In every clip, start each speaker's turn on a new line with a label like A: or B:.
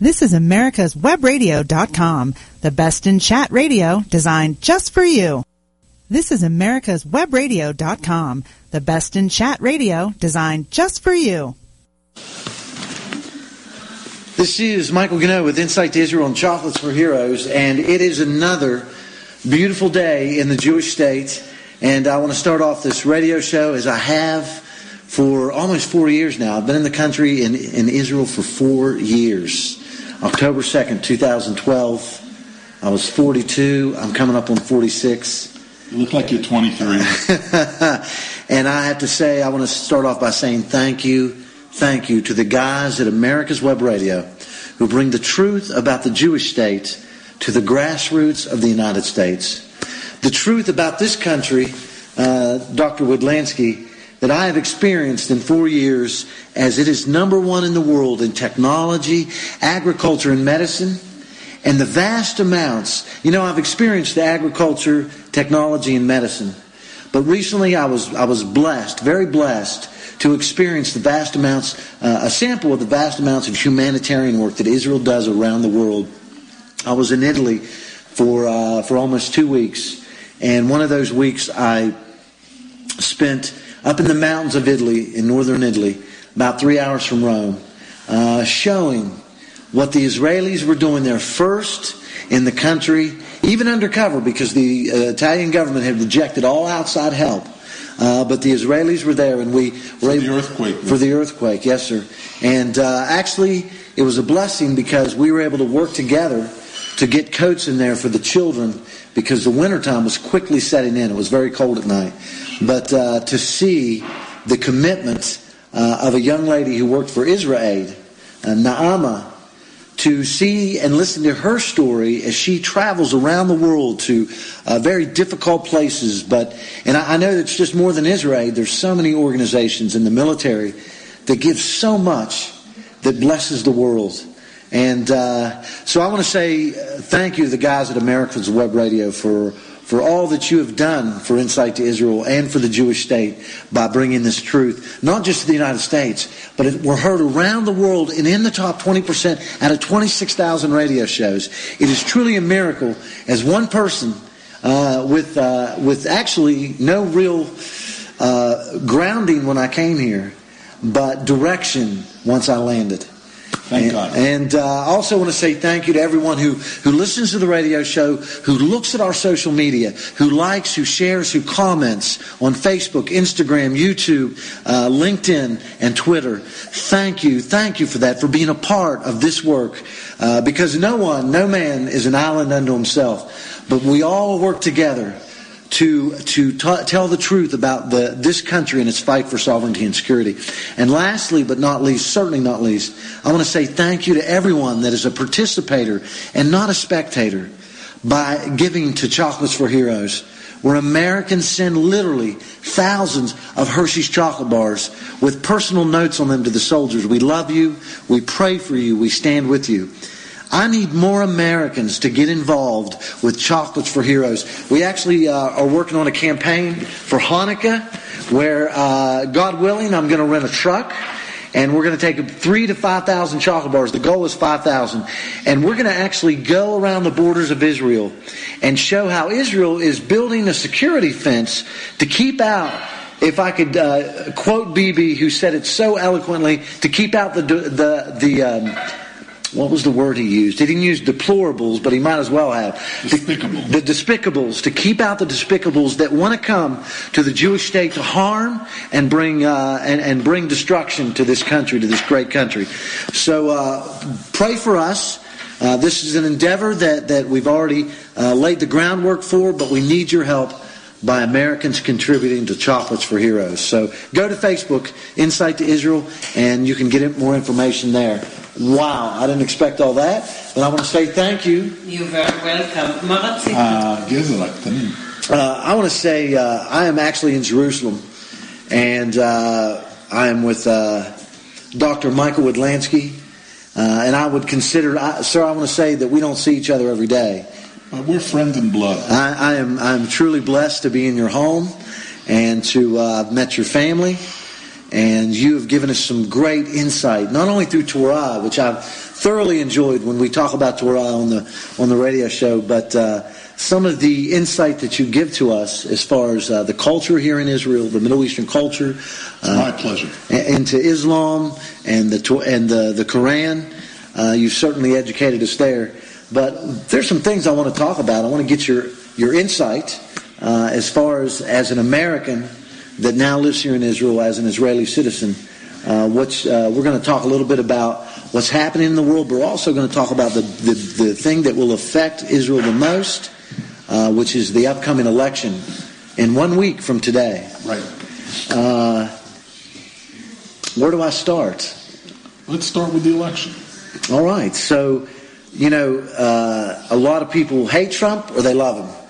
A: This is America's Webradio.com, the best in chat radio designed just for you. This is America's Webradio.com, the best in chat radio designed just for you.
B: This is Michael Ganoe with Insight to Israel and Chocolates for Heroes, and it is another beautiful day in the Jewish state. And I want to start off this radio show as I have for almost four years now. I've been in the country in, in Israel for four years. October 2nd, 2012. I was 42. I'm coming up on 46.
C: You look like you're 23.
B: and I have to say, I want to start off by saying thank you, thank you to the guys at America's Web Radio who bring the truth about the Jewish state to the grassroots of the United States. The truth about this country, uh, Dr. Widlanski, that I have experienced in four years as it is number one in the world in technology, agriculture, and medicine. And the vast amounts, you know, I've experienced the agriculture, technology, and medicine. But recently I was, I was blessed, very blessed, to experience the vast amounts, uh, a sample of the vast amounts of humanitarian work that Israel does around the world. I was in Italy for, uh, for almost two weeks. And one of those weeks I spent up in the mountains of Italy, in northern Italy, about three hours from Rome, uh, showing what the Israelis were doing there first in the country, even undercover, because the uh, Italian government had rejected all outside help. Uh, but the Israelis were there, and we were
C: for
B: able,
C: the earthquake.
B: For the earthquake, yes, sir. And uh, actually, it was a blessing because we were able to work together to get coats in there for the children because the wintertime was quickly setting in. It was very cold at night. But uh, to see the commitment uh, of a young lady who worked for Israel, uh, Naama, to see and listen to her story as she travels around the world to uh, very difficult places. But and I, I know it's just more than Israel. There's so many organizations in the military that give so much that blesses the world. And uh, so I want to say uh, thank you to the guys at Americans Web Radio for for all that you have done for Insight to Israel and for the Jewish state by bringing this truth, not just to the United States, but it, we're heard around the world and in the top 20% out of 26,000 radio shows. It is truly a miracle as one person uh, with, uh, with actually no real uh, grounding when I came here, but direction once I landed.
C: Thank
B: and,
C: God.
B: And uh, I also want to say thank you to everyone who, who listens to the radio show, who looks at our social media, who likes, who shares, who comments on Facebook, Instagram, YouTube, uh, LinkedIn, and Twitter. Thank you. Thank you for that, for being a part of this work. Uh, because no one, no man is an island unto himself. But we all work together to to t- tell the truth about the this country and its fight for sovereignty and security. And lastly, but not least, certainly not least, I want to say thank you to everyone that is a participator and not a spectator by giving to Chocolates for Heroes. Where Americans send literally thousands of Hershey's chocolate bars with personal notes on them to the soldiers. We love you. We pray for you. We stand with you. I need more Americans to get involved with Chocolates for Heroes. We actually uh, are working on a campaign for Hanukkah where, uh, God willing, I'm going to rent a truck and we're going to take three to 5,000 chocolate bars. The goal is 5,000. And we're going to actually go around the borders of Israel and show how Israel is building a security fence to keep out if I could uh, quote Bibi, who said it so eloquently, to keep out the the the um, what was the word he used? He didn't use deplorables, but he might as well have.
C: Despicable.
B: The, the despicables, to keep out the despicables that want to come to the Jewish state to harm and bring, uh, and, and bring destruction to this country, to this great country. So uh, pray for us. Uh, this is an endeavor that, that we've already uh, laid the groundwork for, but we need your help by Americans contributing to Chocolates for Heroes. So go to Facebook, Insight to Israel, and you can get more information there wow, I didn't expect all that. But I want to say thank you.
D: You're very welcome.
C: Ah,
B: uh, I want to say uh, I am actually in Jerusalem, and uh, I am with uh, Dr. Michael Widlanski. Uh, and I would consider, I, sir, I want to say that we don't see each other every day.
C: Uh, we're friends in blood.
B: I, I am I'm truly blessed to be in your home and to uh, met your family. And you have given us some great insight, not only through Torah, which I've thoroughly enjoyed when we talk about Torah on the on the radio show. But uh, some of the insight that you give to us as far as uh, the culture here in Israel, the Middle Eastern culture, uh,
C: My pleasure.
B: into Islam and the and the the Quran, uh, you've certainly educated us there. But there's some things I want to talk about. I want to get your your insight uh, as far as as an American that now lives here in Israel as an Israeli citizen. Uh, which uh, we're going to talk a little bit about what's happening in the world, but we're also going to talk about the, the, the thing that will affect Israel the most, uh, which is the upcoming election in one week from today.
C: Right.
B: Uh, where do I start?
C: Let's start with the election.
B: All right. So, you know, uh, a lot of people hate Trump or they love him.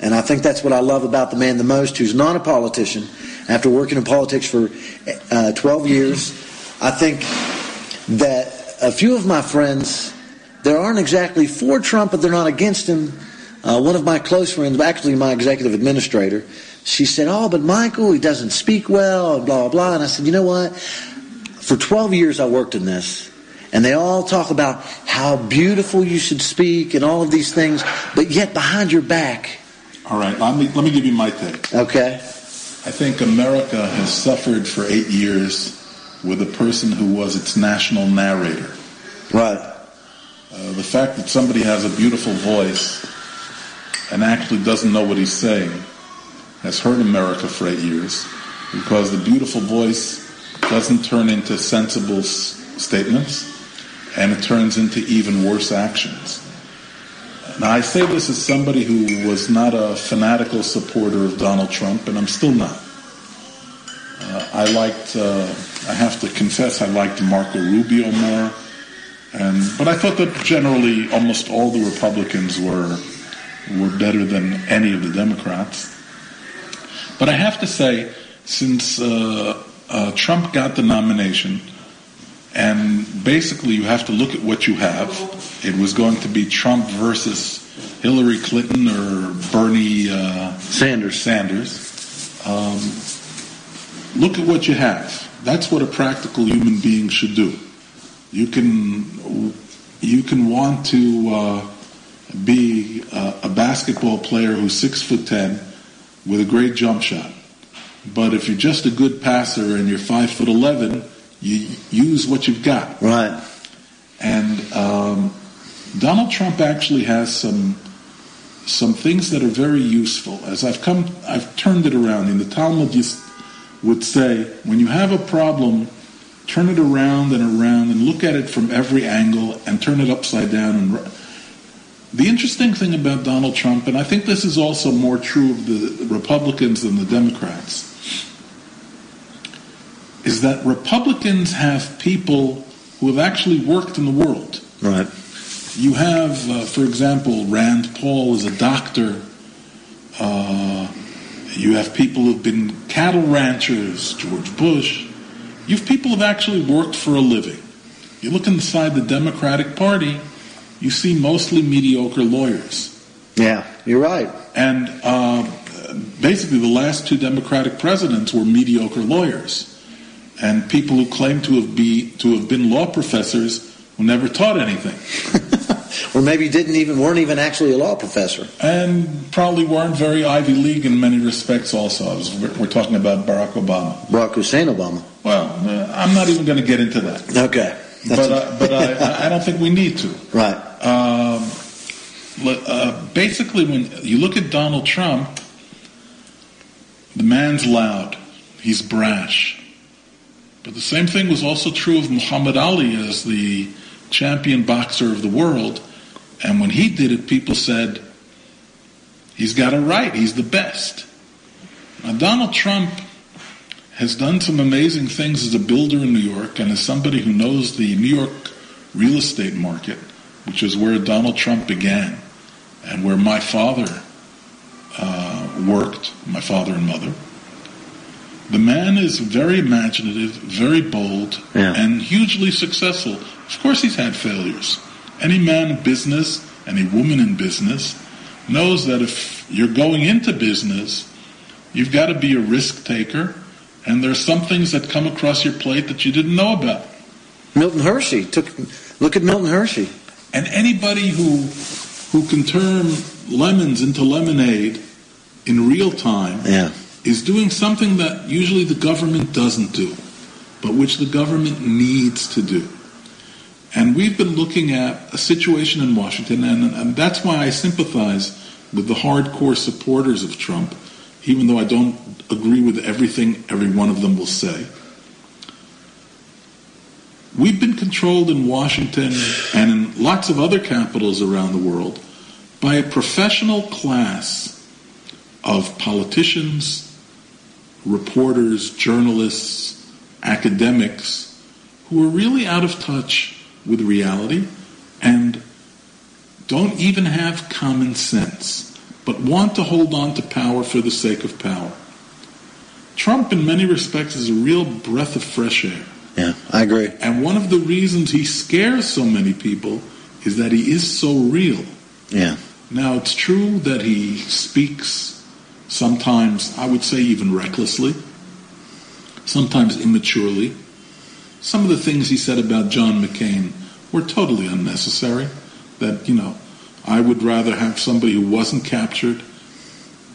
B: And I think that's what I love about the man the most, who's not a politician. After working in politics for uh, 12 years, I think that a few of my friends, they aren't exactly for Trump, but they're not against him. Uh, one of my close friends, actually my executive administrator, she said, "Oh, but Michael, he doesn't speak well, and blah blah blah." And I said, "You know what? For 12 years, I worked in this, and they all talk about how beautiful you should speak and all of these things, but yet behind your back,
C: All right. Let me let me give you my take.
B: okay,
C: I think America has suffered for eight years with a person who was its national narrator.
B: right,
C: Uh, the fact that somebody has a beautiful voice and actually doesn't know what he's saying has hurt America for eight years because the beautiful voice doesn't turn into sensible s- statements and it turns into even worse actions. Now, I say this as somebody who was not a fanatical supporter of Donald Trump, and I'm still not. Uh, I liked, uh, I have to confess, I liked Marco Rubio more. And, but I thought that generally almost all the Republicans were were better than any of the Democrats. But I have to say, since uh, uh, Trump got the nomination, and basically you have to look at what you have. It was going to be Trump versus Hillary Clinton or Bernie uh,
B: Sanders.
C: Sanders. Um, look at what you have. That's what a practical human being should do. You can you can want to uh, be uh, a basketball player who's six foot ten with a great jump shot, but if you're just a good passer and you're five foot eleven, you use what you've got.
B: right,
C: And um, Donald Trump actually has some some things that are very useful. As I've come, I've turned it around. In the Talmud, you would say, when you have a problem, turn it around and around and look at it from every angle and turn it upside down. And the interesting thing about Donald Trump, and I think this is also more true of the Republicans than the Democrats, is that Republicans have people who have actually worked in the world.
B: right,
C: You have, uh, for example, Rand Paul is a doctor. Uh, you have people who've been cattle ranchers, George Bush. You have people who've actually worked for a living. You look inside the Democratic Party, you see mostly mediocre lawyers.
B: yeah, you're right,
C: And uh, basically, the last two Democratic presidents were mediocre lawyers, and people who claim to have be to have been law professors who never taught anything,
B: or maybe didn't even weren't even actually a law professor.
C: and probably weren't very Ivy League in many respects. Also, was, we're, talking about Barack Obama.
B: Barack Hussein Obama.
C: Well, uh, I'm not even going to get into that,
B: Okay, That's-
C: but uh, but I, I don't think we need to.
B: right,
C: Um, uh, basically, when you look at Donald Trump, the man's loud, he's brash. But the same thing was also true of Muhammad Ali as the champion boxer of the world. And when he did it, people said, he's got it right, he's the best. Now, Donald Trump has done some amazing things as a builder in New York and as somebody who knows the New York real estate market, which is where Donald Trump began and where my father uh, worked, my father and mother. The man is very imaginative, very bold,
B: Yeah.
C: and hugely successful. Of course, he's had failures. Any man in business, any woman in business, knows that if you're going into business, you've got to be a risk taker, and there's some things that come across your plate that you didn't know about.
B: Milton Hershey took Look at Milton Hershey.
C: And anybody who who can turn lemons into lemonade in real time
B: Yeah.
C: Is doing something that usually the government doesn't do, but which the government needs to do. And we've been looking at a situation in Washington, and, and that's why I sympathize with the hardcore supporters of Trump, even though I don't agree with everything every one of them will say. We've been controlled in Washington and in lots of other capitals around the world by a professional class of politicians, reporters, journalists, academics who are really out of touch with reality and don't even have common sense, but want to hold on to power for the sake of power. Trump, in many respects, is a real breath of fresh air.
B: Yeah, I agree.
C: And one of the reasons he scares so many people is that he is so real.
B: Yeah.
C: Now, it's true that he speaks sometimes, I would say, even recklessly, sometimes immaturely. Some of the things he said about John McCain were totally unnecessary. That, you know, I would rather have somebody who wasn't captured.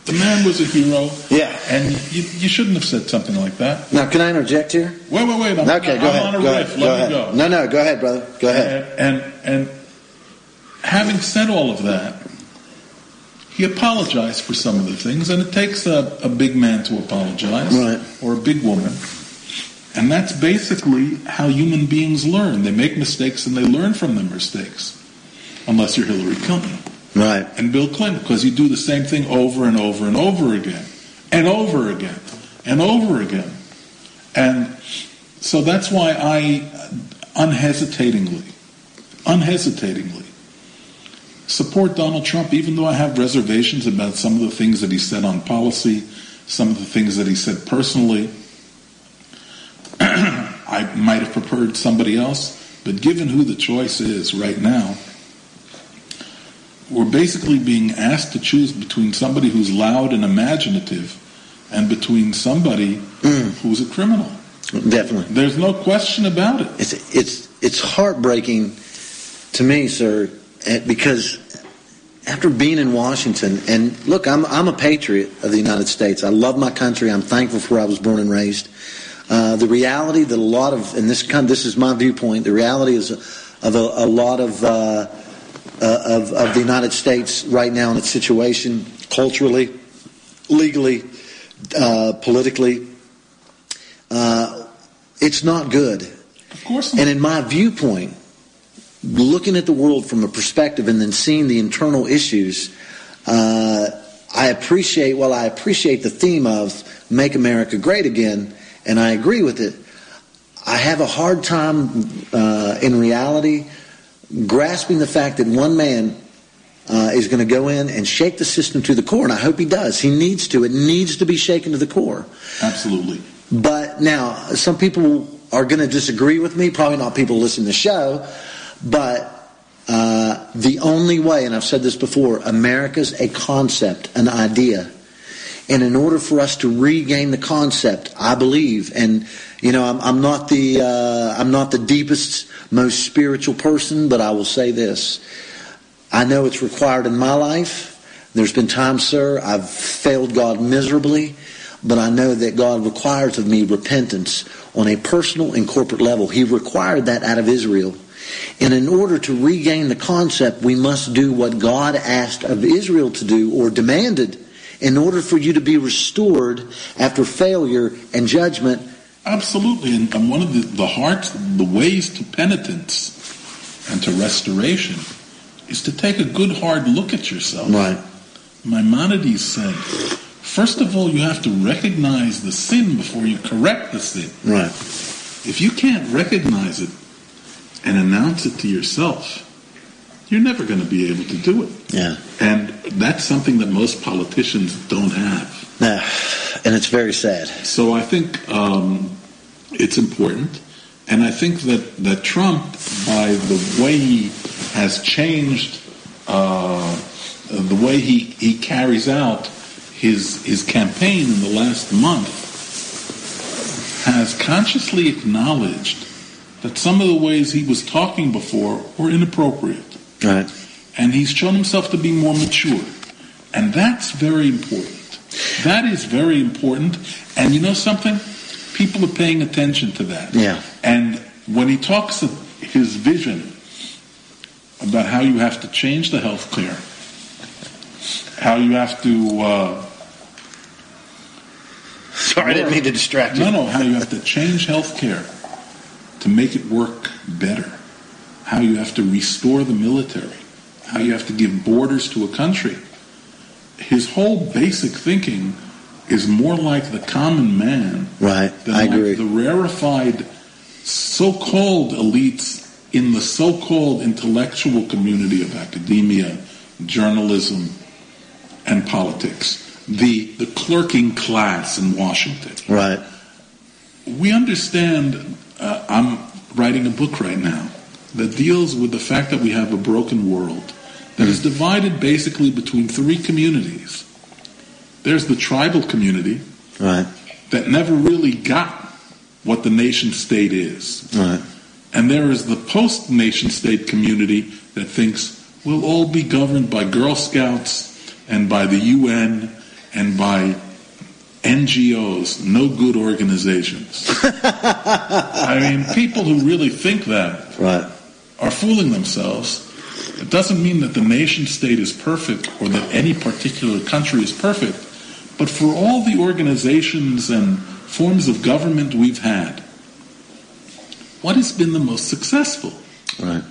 C: The man was a hero.
B: Yeah.
C: And you, you shouldn't have said something like that.
B: Now, can I interject here?
C: Wait, wait, wait. I'm,
B: Okay, go
C: I'm
B: ahead.
C: on a
B: go
C: riff.
B: ahead.
C: Let
B: go
C: me
B: ahead.
C: go.
B: No, no, go ahead, brother. Go ahead.
C: And, and and having said all of that, he apologized for some of the things, and it takes a, a big man to apologize,
B: Right.
C: or a big woman. And that's basically how human beings learn. They make mistakes and they learn from their mistakes. Unless you're Hillary Clinton
B: Right.
C: and Bill Clinton, because you do the same thing over and over and over again, and over again, and over again. And so that's why I uh, unhesitatingly, unhesitatingly support Donald Trump, even though I have reservations about some of the things that he said on policy, some of the things that he said personally. I might have preferred somebody else, but given who the choice is right now, we're basically being asked to choose between somebody who's loud and imaginative and between somebody mm. who's a criminal.
B: Definitely.
C: There's no question about it.
B: It's it's it's heartbreaking to me, sir, because after being in Washington, and look, I'm I'm a patriot of the United States. I love my country. I'm thankful for where I was born and raised. Uh, the reality that a lot of, and this kind, this is my viewpoint. The reality is of a, a lot of. Uh, uh, of, of the United States right now in its situation, culturally, legally, uh, politically, uh, it's not good.
C: Of course not.
B: And in my viewpoint, looking at the world from a perspective and then seeing the internal issues, uh, I appreciate, well, I appreciate the theme of Make America Great Again, and I agree with it. I have a hard time uh, in reality grasping the fact that one man uh, is going to go in and shake the system to the core, and I hope he does. He needs to. It needs to be shaken to the core.
C: Absolutely.
B: But now, some people are going to disagree with me, probably not people listening to the show, but uh, the only way, and I've said this before, America's a concept, an idea. And in order for us to regain the concept, I believe, and you know, I'm, I'm not the uh, I'm not the deepest, most spiritual person, but I will say this: I know it's required in my life. There's been times, sir, I've failed God miserably, but I know that God requires of me repentance on a personal and corporate level. He required that out of Israel. And in order to regain the concept, we must do what God asked of Israel to do or demanded in order for you to be restored after failure and judgment.
C: Absolutely. And, and one of the, the hearts, the ways to penitence and to restoration is to take a good hard look at yourself.
B: Right.
C: Maimonides said, first of all, you have to recognize the sin before you correct the sin.
B: Right.
C: If you can't recognize it and announce it to yourself, you're never going to be able to do it.
B: Yeah.
C: And that's something that most politicians don't have.
B: Nah, and it's very sad.
C: So I think um, it's important. And I think that, that Trump, by the way he has changed, uh, the way he, he carries out his, his campaign in the last month, has consciously acknowledged that some of the ways he was talking before were inappropriate.
B: Right.
C: And he's shown himself to be more mature. And that's very important. That is very important. And you know something? People are paying attention to that.
B: Yeah.
C: And when he talks of his vision about how you have to change the health care, how you have to uh,
B: Sorry, I didn't mean to distract you.
C: no, no, how you have to change health care to make it work better. How you have to restore the military. How you have to give borders to a country. His whole basic thinking is more like the common man
B: Right.
C: than
B: I
C: like
B: agree.
C: the rarefied so-called elites in the so-called intellectual community of academia, journalism, and politics. The, the clerking class in Washington
B: Right.
C: we understand. Uh, I'm writing a book right now that deals with the fact that we have a broken world that is divided basically between three communities. There's the tribal community
B: Right.
C: that never really got what the nation state is.
B: Right.
C: And there is the post nation state community that thinks we'll all be governed by Girl Scouts and by the UN and by NGOs, no good organizations. I mean, people who really think that
B: Right.
C: are fooling themselves. It doesn't mean that the nation state is perfect or that any particular country is perfect, but for all the organizations and forms of government we've had, what has been the most successful?
B: Right.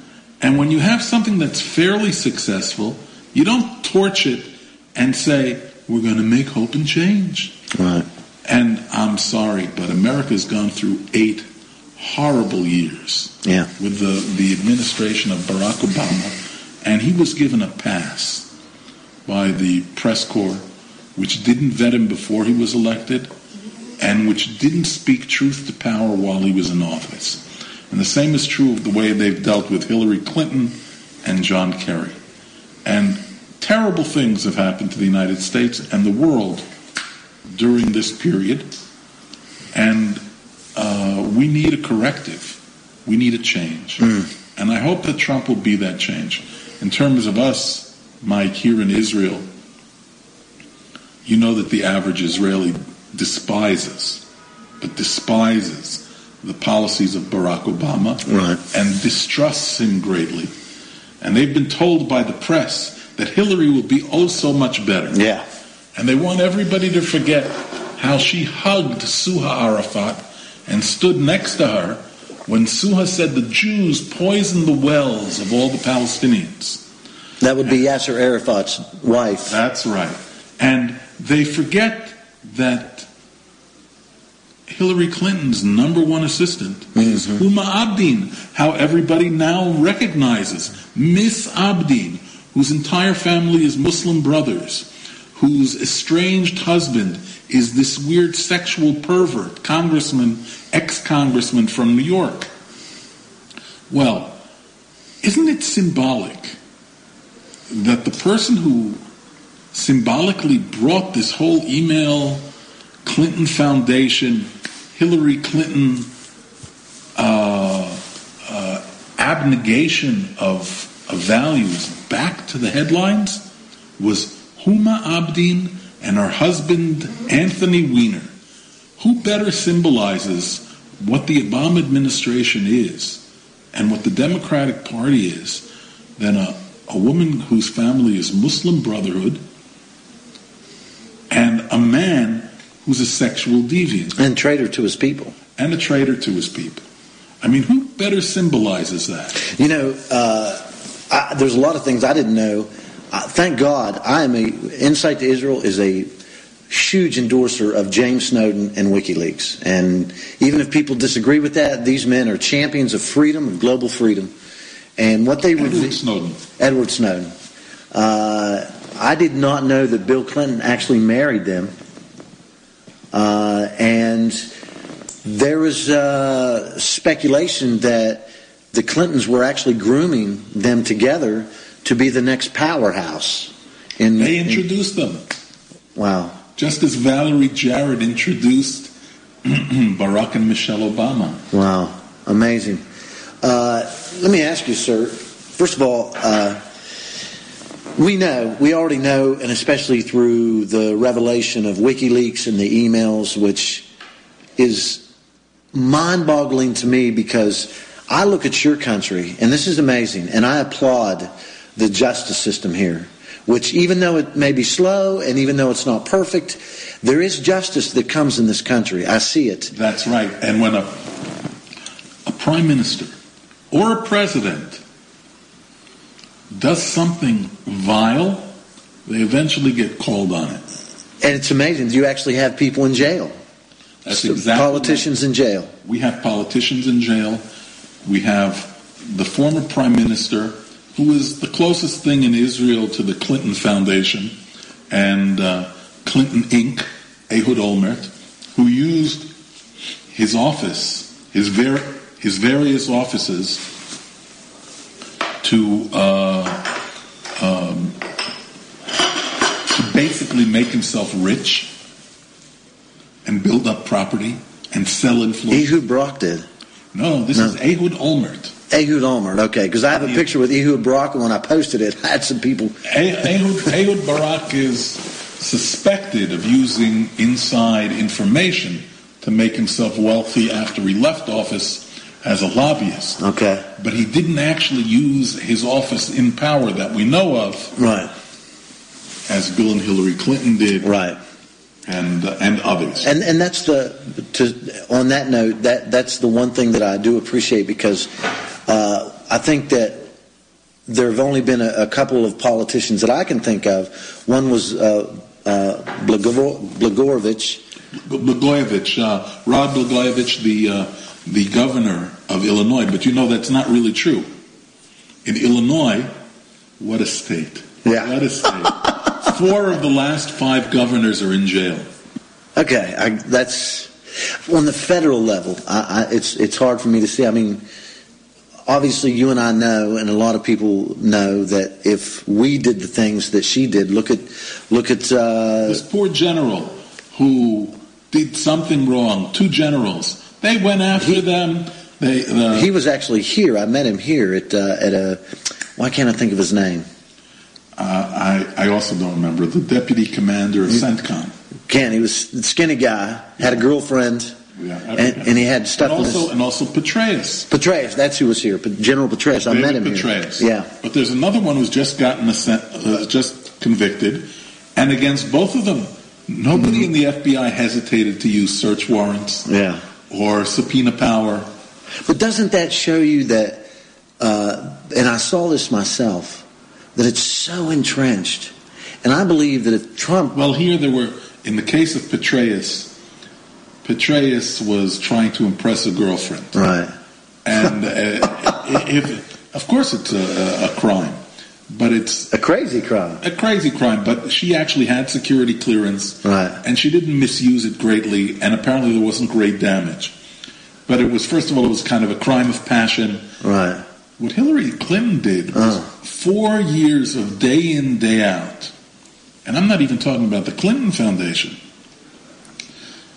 C: And when you have something that's fairly successful, you don't torch it and say, we're going to make hope and change.
B: Right.
C: And I'm sorry, but America's gone through eight horrible years
B: Yeah.
C: with the, the administration of Barack Obama, and he was given a pass by the press corps, which didn't vet him before he was elected, and which didn't speak truth to power while he was in office. And the same is true of the way they've dealt with Hillary Clinton and John Kerry. And terrible things have happened to the United States and the world during this period. And uh, we need a corrective. We need a change. And I hope that Trump will be that change. In terms of us, Mike, here in Israel, you know that the average Israeli despises, but despises the policies of Barack Obama
B: Right.
C: and distrusts him greatly. And they've been told by the press that Hillary will be oh so much better.
B: Yeah.
C: And they want everybody to forget how she hugged Suha Arafat and stood next to her when Suha said the Jews poisoned the wells of all the Palestinians.
B: That would be Yasser Arafat's wife.
C: That's right. And they forget that Hillary Clinton's number one assistant mm-hmm. is Huma Abdin, how everybody now recognizes Miss Abdin, whose entire family is Muslim brothers, whose estranged husband is this weird sexual pervert, congressman, ex-congressman from New York. Well, isn't it symbolic that the person who symbolically brought this whole email Clinton Foundation, Hillary Clinton uh, uh, abnegation of, of values back to the headlines was Huma Abdin and her husband Anthony Weiner. Who better symbolizes what the Obama administration is and what the Democratic Party is than a, a woman whose family is Muslim Brotherhood and a man who's a sexual deviant
B: And traitor to his people.
C: and a traitor to his people. I mean, who better symbolizes that?
B: You know, uh, I, there's a lot of things I didn't know. Uh, thank God, I am a Insight to Israel is a huge endorser of James Snowden and WikiLeaks. And even if people disagree with that, these men are champions of freedom and global freedom. And what they
C: Edward
B: reveal-
C: Snowden.
B: Edward Snowden. Uh, I did not know that Bill Clinton actually married them. Uh, and there was uh, speculation that the Clintons were actually grooming them together to be the next powerhouse. In,
C: They
B: in-
C: introduced them,
B: wow.
C: just as Valerie Jarrett introduced Barack and Michelle Obama.
B: Wow, amazing. Uh, let me ask you, sir. First of all, uh, we know, we already know, and especially through the revelation of WikiLeaks and the emails, which is mind boggling to me because I look at your country, and this is amazing, and I applaud the justice system here, which even though it may be slow and even though it's not perfect, there is justice that comes in this country. I see it.
C: That's right. And when a, a prime minister or a president does something vile, they eventually get called on it.
B: And it's amazing. You actually have people in jail.
C: That's
B: So
C: exactly
B: politicians in jail.
C: We have politicians in jail. We have the former prime minister, who is the closest thing in Israel to the Clinton Foundation and uh, Clinton Inc., Ehud Olmert, who used his office, his, ver- his various offices, to uh, um, to basically make himself rich and build up property and sell influence.
B: Ehud Barak did.
C: No, this
B: No.
C: is Ehud Olmert.
B: Ehud Olmert, okay, because I have a picture with Ehud Barak, and when I posted it, I had some people.
C: Eh- Ehud, Ehud Barak is suspected of using inside information to make himself wealthy after he left office as a lobbyist.
B: Okay,
C: But he didn't actually use his office in power that we know of,
B: right,
C: as Bill and Hillary Clinton did,
B: right,
C: and uh, and others.
B: and and that's the to on that note that that's the one thing that I do appreciate because uh, I think that there have only been a, a couple of politicians that I can think of. One was uh, uh, Blagojevich.
C: Blagojevich, uh, Rod Blagojevich, the uh, the governor of Illinois, but you know that's not really true. In Illinois, what a state!
B: Yeah.
C: what a state! Four of the last five governors are in jail.
B: Okay, I, that's on the federal level. I, I, it's it's hard for me to see. I mean, obviously, you and I know, and a lot of people know that if we did the things that she did, look at look at uh,
C: This poor general who did something wrong. Two generals. They went after
B: He-
C: them. They uh,
B: he was actually here. I met him here at uh, at a. Why can't I think of his name?
C: uh, I I also don't remember the deputy commander of CENTCOM.
B: Ken. He was a skinny guy. Had a girlfriend,
C: Yeah,
B: and, and he had stuff
C: and also
B: his.
C: and also Petraeus.
B: Petraeus, that's who was here. But General Petraeus, I met him
C: Petraeus.
B: here. Yeah,
C: But there's another one who's just gotten a sen- uh, just convicted, and against both of them, nobody in the FBI hesitated to use search warrants
B: yeah.
C: or subpoena power.
B: But doesn't that show you that, uh, and I saw this myself, that it's so entrenched? And I believe that if Trump,
C: Well, here there were in the case of Petraeus. Petraeus was trying to impress a girlfriend,
B: right,
C: and uh, if, of course it's a, a crime, but it's
B: a crazy crime.
C: a crazy crime, but she actually had security clearance,
B: Right.
C: and she didn't misuse it greatly, and apparently there wasn't great damage. But it was, first of all, it was kind of a crime of passion.
B: Right,
C: What Hillary Clinton did was
B: Oh.
C: four years of day in, day out, and I'm not even talking about the Clinton Foundation.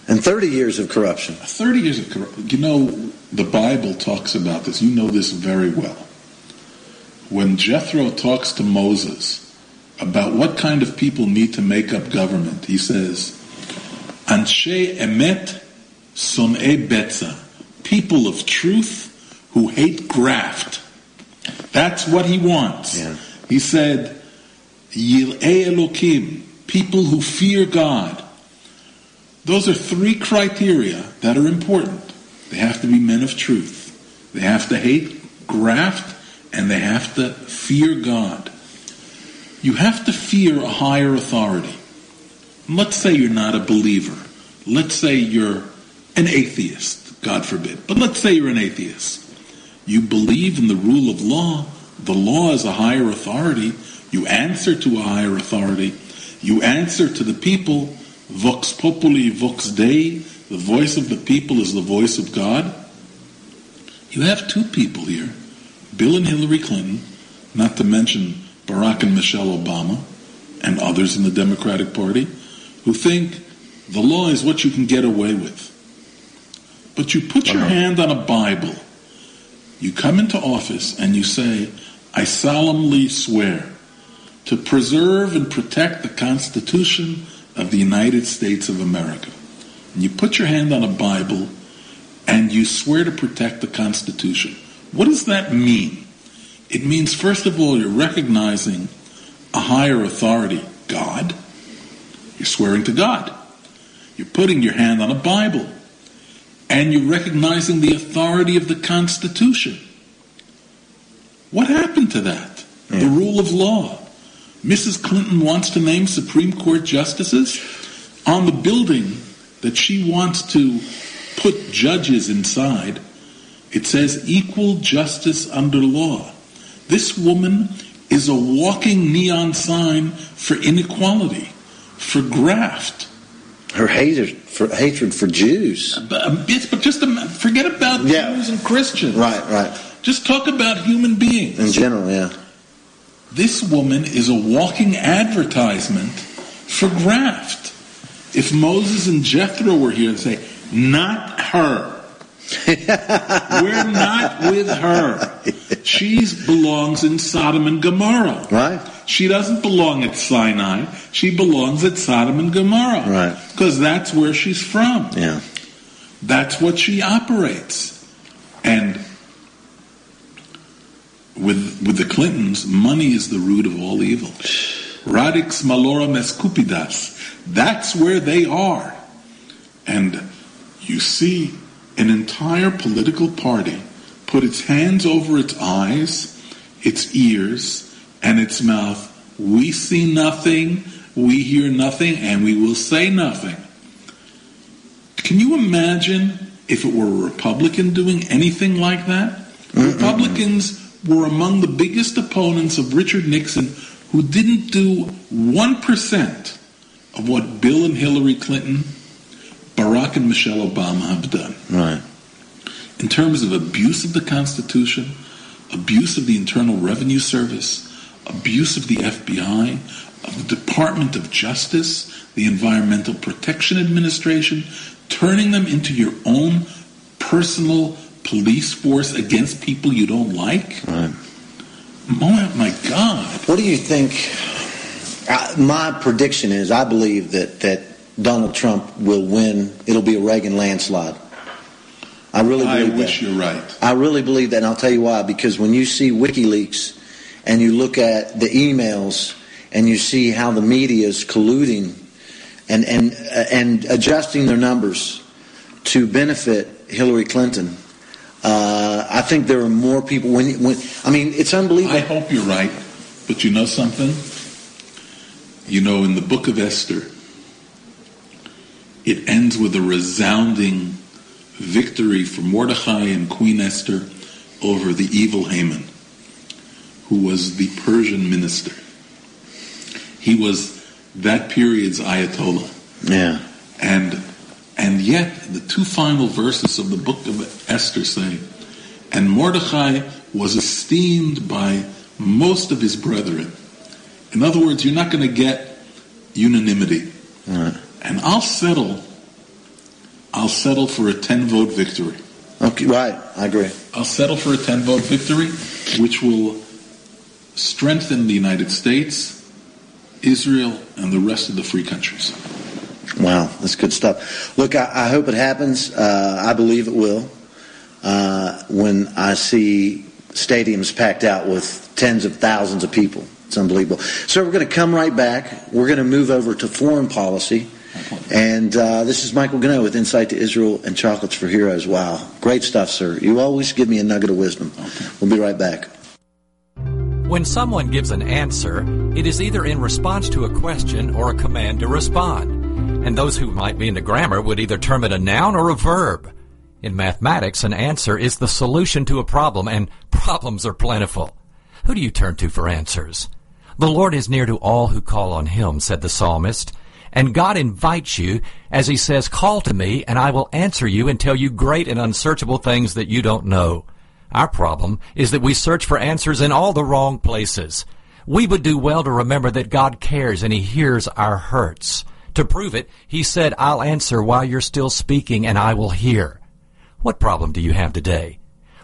B: And 30 years of corruption.
C: 30 years of corruption. You know, the Bible talks about this. You know this very well. When Jethro talks to Moses about what kind of people need to make up government, he says, Anshe emet son'e betza, people of truth who hate graft. That's what he wants.
B: Yeah.
C: He said, Yil'e Elokim, people who fear God. Those are three criteria that are important. They have to be men of truth. They have to hate graft and they have to fear God. You have to fear a higher authority. Let's say you're not a believer. Let's say you're an atheist, God forbid. But let's say you're an atheist. You believe in the rule of law. The law is a higher authority. You answer to a higher authority. You answer to the people. Vox populi, vox dei. The voice of the people is the voice of God. You have two people here, Bill and Hillary Clinton, not to mention Barack and Michelle Obama, and others in the Democratic Party, who think the law is what you can get away with. But you put your
B: uh-huh.
C: hand on a Bible You come into office and you say, I solemnly swear to preserve and protect the Constitution of the United States of America. And you put your hand on a Bible and you swear to protect the Constitution. What does that mean? It means, first of all, you're recognizing a higher authority, God. You're swearing to God. You're putting your hand on a Bible. And you're recognizing the authority of the Constitution. What happened to that?
B: Yeah.
C: The rule of law. Mrs. Clinton wants to name Supreme Court justices. On the building that she wants to put judges inside, it says equal justice under law. This woman is a walking neon sign for inequality, for graft.
B: Her hatred for hatred for Jews.
C: But, um, but just forget about
B: Yeah.
C: Jews and Christians.
B: Right, right.
C: Just talk about human beings.
B: In general, yeah.
C: This woman is a walking advertisement for graft. If Moses and Jethro were here and say, not her. We're not with her. She belongs in Sodom and Gomorrah.
B: Right?
C: She doesn't belong at Sinai. She belongs at Sodom and Gomorrah.
B: Right.
C: Because that's where she's from.
B: Yeah.
C: That's what she operates. And with with the Clintons, money is the root of all evil. Radix malorum escupidas. That's where they are. And you see an entire political party put its hands over its eyes, its ears, and its mouth. We see nothing, we hear nothing, and we will say nothing. Can you imagine if it were a Republican doing anything like that? Republicans were among the biggest opponents of Richard Nixon who didn't do 1% of what Bill and Hillary Clinton, Barack and Michelle Obama have done.
B: Right.
C: In terms of abuse of the Constitution, abuse of the Internal Revenue Service, abuse of the FBI, of the Department of Justice, the Environmental Protection Administration, turning them into your own personal police force against people you don't like.
B: Right.
C: Oh my God.
B: What do you think? Uh, my prediction is I believe that, that Donald Trump will win. It'll be a Reagan landslide. I really
C: I
B: believe
C: wish
B: that.
C: you're right.
B: I really believe that, and I'll tell you why. Because when you see WikiLeaks and you look at the emails and you see how the media is colluding and and uh, and adjusting their numbers to benefit Hillary Clinton, uh, I think there are more people. When, when I mean, it's unbelievable.
C: I hope you're right, but you know something? You know, in the book of Esther, it ends with a resounding victory for Mordecai and Queen Esther over the evil Haman, who was the Persian minister. He was that period's Ayatollah.
B: yeah.
C: And and yet the two final verses of the book of Esther say, and Mordecai was esteemed by most of his brethren. In other words, you're not going to get unanimity.
B: Right.
C: And I'll settle I'll settle for a 10 vote victory.
B: Okay. Right. I agree.
C: I'll settle for a 10 vote victory, which will strengthen the United States, Israel, and the rest of the free countries.
B: Wow, that's good stuff. Look, I, I hope it happens. Uh, I believe it will. Uh, when I see stadiums packed out with tens of thousands of people, it's unbelievable. So we're going to come right back. We're going to move over to foreign policy. And uh, this is Michael Ganoe with Insight to Israel and Chocolates for Heroes. Wow, great stuff, sir. You always give me a nugget of wisdom. We'll be right back.
E: When someone gives an answer, it is either in response to a question or a command to respond. And those who might be into grammar would either term it a noun or a verb. In mathematics, an answer is the solution to a problem, and problems are plentiful. Who do you turn to for answers? The Lord is near to all who call on Him, said the psalmist. And God invites you, as He says, Call to me, and I will answer you and tell you great and unsearchable things that you don't know. Our problem is that we search for answers in all the wrong places. We would do well to remember that God cares and He hears our hurts. To prove it, He said, I'll answer while you're still speaking and I will hear. What problem do you have today?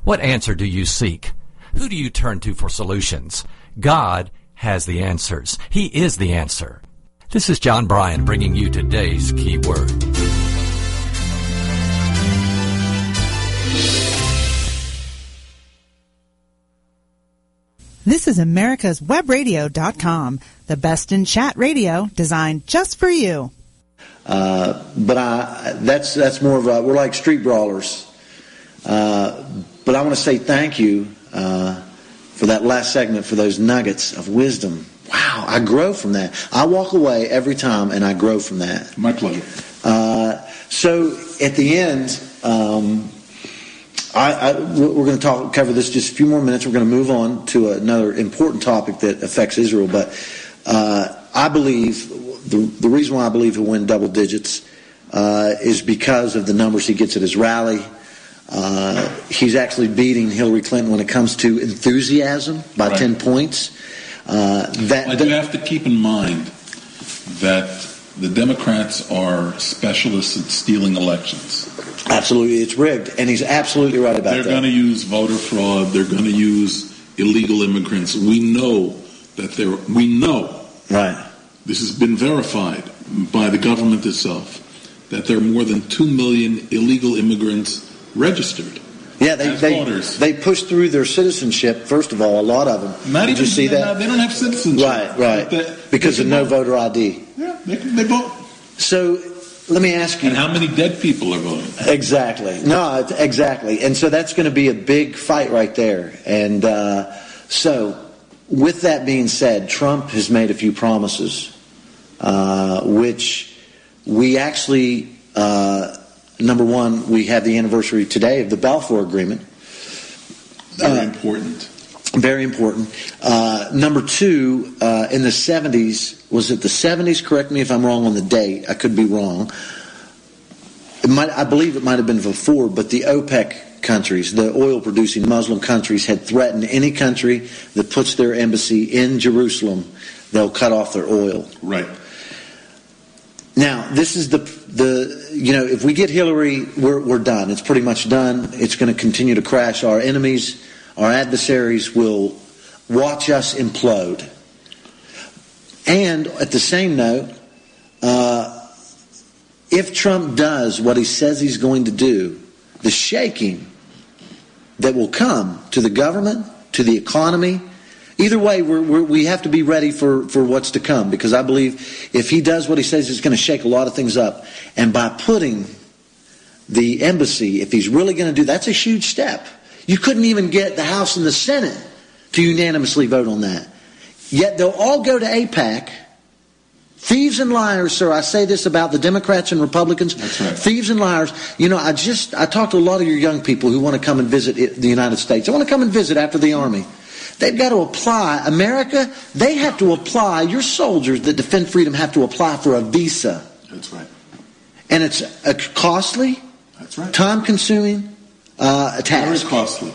E: What answer do you seek? Who do you turn to for solutions? God has the answers. He is the answer. This is John Bryan bringing you today's key word.
A: This is America's Webradio.com, the best in chat radio designed just for you.
B: Uh, but I, that's that's more of a we're like street brawlers. Uh, but I want to say thank you uh, for that last segment for those nuggets of wisdom. Wow, I grow from that. I walk away every time and I grow from that.
C: My pleasure.
B: Uh, so at the end, um, I, I, we're going to talk cover this just a few more minutes. We're going to move on to another important topic that affects Israel. But uh, I believe the, the reason why I believe he'll win double digits uh, is because of the numbers he gets at his rally. Uh, he's actually beating Hillary Clinton when it comes to enthusiasm by
C: Right.
B: 10 points. Uh, that,
C: I do have to keep in mind that the Democrats are specialists at stealing elections.
B: absolutely, it's rigged, and he's absolutely right about that.
C: They're going to use voter fraud. They're going to use illegal immigrants. We know that they're. We know
B: right.
C: this has been verified by the government itself that there are more than two million illegal immigrants registered.
B: Yeah, they they, they push through their citizenship. First of all, a lot of them.
C: Not
B: Did
C: even
B: you see that?
C: they don't have citizenship.
B: Right, right.
C: They-
B: because of no
C: vote.
B: voter ID.
C: Yeah, they, they vote.
B: So let me ask you.
C: And how many dead people are voting?
B: Exactly. No, exactly. And so that's going to be a big fight right there. And uh, so, with that being said, Trump has made a few promises, uh, which we actually, uh, number one, we have the anniversary today of the Balfour Agreement.
C: Very
B: Uh,
C: important.
B: Very important. Uh, number two, uh, in the 70s, was it the 70s? Correct me if I'm wrong on the date. I could be wrong. It might, I believe it might have been before, but the OPEC countries, the oil producing Muslim countries, had threatened any country that puts their embassy in Jerusalem, they'll cut off their oil.
C: Right.
B: Now, this is the the you know if we get Hillary, we're we're done. It's pretty much done. It's going to continue to crash. Our enemies, our adversaries, will watch us implode. And at the same note, uh, if Trump does what he says he's going to do, the shaking that will come to the government, to the economy. Either way, we're, we're, we have to be ready for, for what's to come because I believe if he does what he says, he's going to shake a lot of things up. And by putting the embassy, if he's really going to do that's a huge step. You couldn't even get the House and the Senate to unanimously vote on that. Yet they'll all go to AIPAC. Thieves and liars, sir. I say this about the Democrats and Republicans.
C: That's right.
B: Thieves and liars. You know, I just I talked to a lot of your young people who want to come and visit the United States. They want to come and visit after the army. They've got to apply. America, they have to apply. Your soldiers that defend freedom have to apply for a visa,
C: That's right.
B: and it's a costly,
C: That's right.
B: time-consuming uh,
C: Very
B: task,
C: costly.